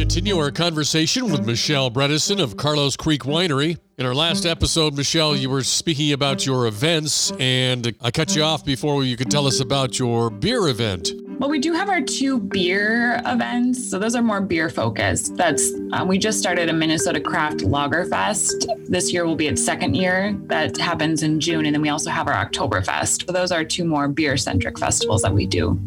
continue our conversation with Michelle Bredeson of Carlos Creek Winery. In our last episode, Michelle, you were speaking about your events, and I cut you off before you could tell us about your beer event. Well, we do have our two beer events. So those are more beer focused. That's um, we just started a Minnesota Craft Lager Fest. This year will be its second year. That happens in June, and then we also have our Oktoberfest. So those are two more beer centric festivals that we do.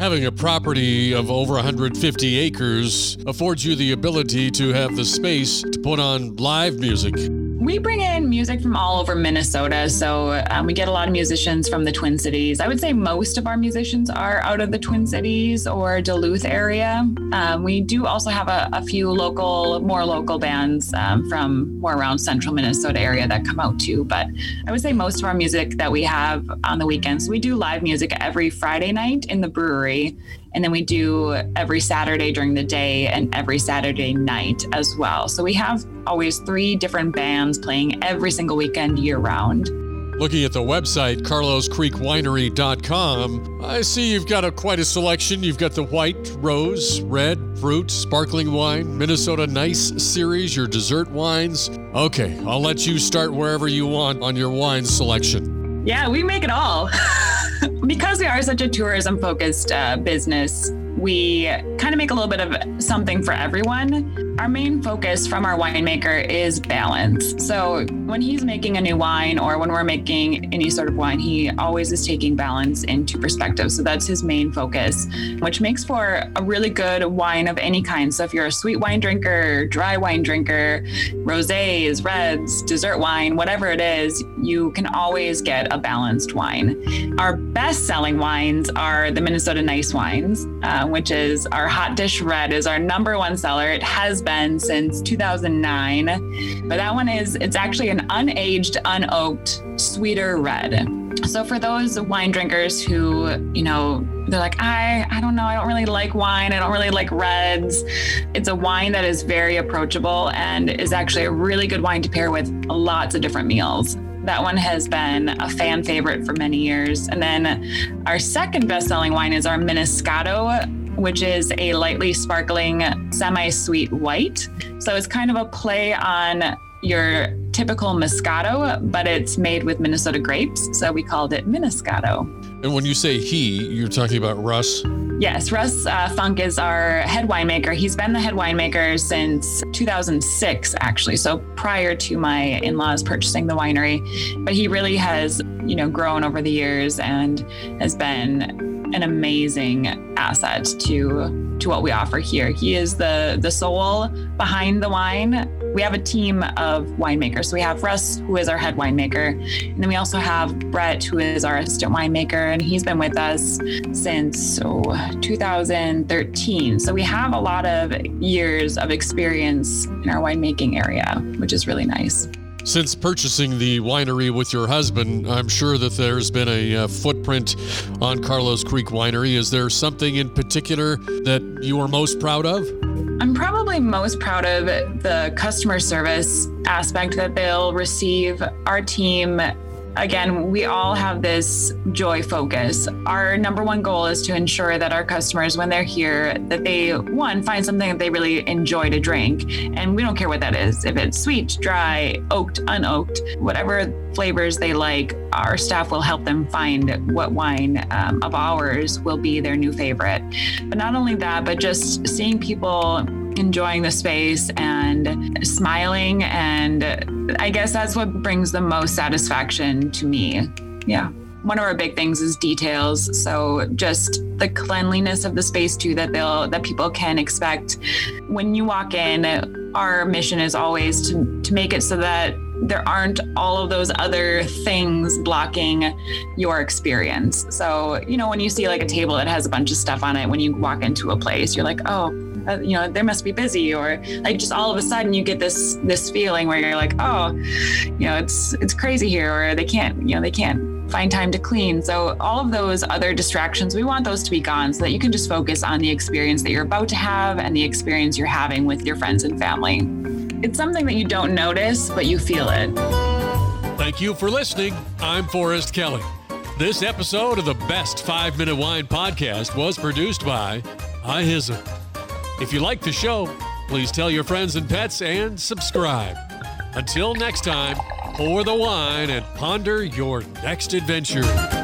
Having a property of over 150 acres affords you the ability to have the space to put on live music. We bring in music from all over Minnesota. So um, we get a lot of musicians from the Twin Cities. I would say most of our musicians are out of the Twin Cities or Duluth area. Um, we do also have a, a, few local, more local bands um, from more around central Minnesota area that come out too. But I would say most of our music that we have on the weekends, we do live music every Friday night in the brewery. And then we do every Saturday during the day and every Saturday night as well. So we have always three different bands playing every single weekend year round. Looking at the website, carloscreekwinery.com, I see you've got a, quite a selection. You've got the white, rose, red, fruit, sparkling wine, Minnesota Nice series, your dessert wines. Okay, I'll let you start wherever you want on your wine selection. Yeah, we make it all. because we are such a tourism focused uh, business, we kind of make a little bit of something for everyone. Our main focus from our winemaker is balance. So when he's making a new wine or when we're making any sort of wine, he always is taking balance into perspective. So that's his main focus, which makes for a really good wine of any kind. So if you're a sweet wine drinker, dry wine drinker, rosés, reds, dessert wine, whatever it is, you can always get a balanced wine. Our best selling wines are the Minnesota Nice wines. Uh, which is our hot dish red, is our number one seller. It has been since 2009, but that one is it's actually an unaged, unoaked, sweeter red. So for those wine drinkers who, you know, they're like, I, I don't know, I don't really like wine, I don't really like reds. It's a wine that is very approachable and is actually a really good wine to pair with lots of different meals. That one has been a fan favorite for many years. And then our second best selling wine is our Miniscato, which is a lightly sparkling, semi sweet white. So it's kind of a play on your typical Moscato, but it's made with Minnesota grapes. So we called it Miniscato. And when you say he, you're talking about Russ? Yes, Russ uh, Funk is our head winemaker. He's been the head winemaker since 2006, actually. So prior to my in-laws purchasing the winery, but he really has, you know, grown over the years and has been an amazing asset to to what we offer here. He is the the soul behind the wine. We have a team of winemakers. So we have Russ, who is our head winemaker, and then we also have Brett, who is our assistant winemaker, and he's been with us since oh, 2013. So we have a lot of years of experience in our winemaking area, which is really nice. Since purchasing the winery with your husband, I'm sure that there's been a uh, footprint on Carlos Creek Winery. Is there something in particular that you are most proud of? I'm probably most proud of the customer service aspect that they'll receive. Our team again, we all have this joy focus. Our number one goal is to ensure that our customers, when they're here, that they one find something that they really enjoy to drink, and we don't care what that is. If it's sweet, dry, oaked, unoaked, whatever flavors they like, our staff will help them find what wine um, of ours will be their new favorite. But not only that, but just seeing people enjoying the space and smiling. And I guess that's what brings the most satisfaction to me. Yeah. One of our big things is details. So just the cleanliness of the space too that they'll that people can expect. When you walk in, our mission is always to, to make it so that there aren't all of those other things blocking your experience. So, you know, when you see like a table that has a bunch of stuff on it, when you walk into a place, you're like, oh, uh, you know, they must be busy, or like just all of a sudden you get this this feeling where you're like, oh, you know, it's it's crazy here, or they can't, you know, they can't find time to clean. So, all of those other distractions, we want those to be gone so that you can just focus on the experience that you're about to have and the experience you're having with your friends and family. It's something that you don't notice, but you feel it. Thank you for listening. I'm Forrest Kelly. This episode of the Best 5 Minute Wine podcast was produced by iHizzle. If you like the show, please tell your friends and pets and subscribe. Until next time, pour the wine and ponder your next adventure.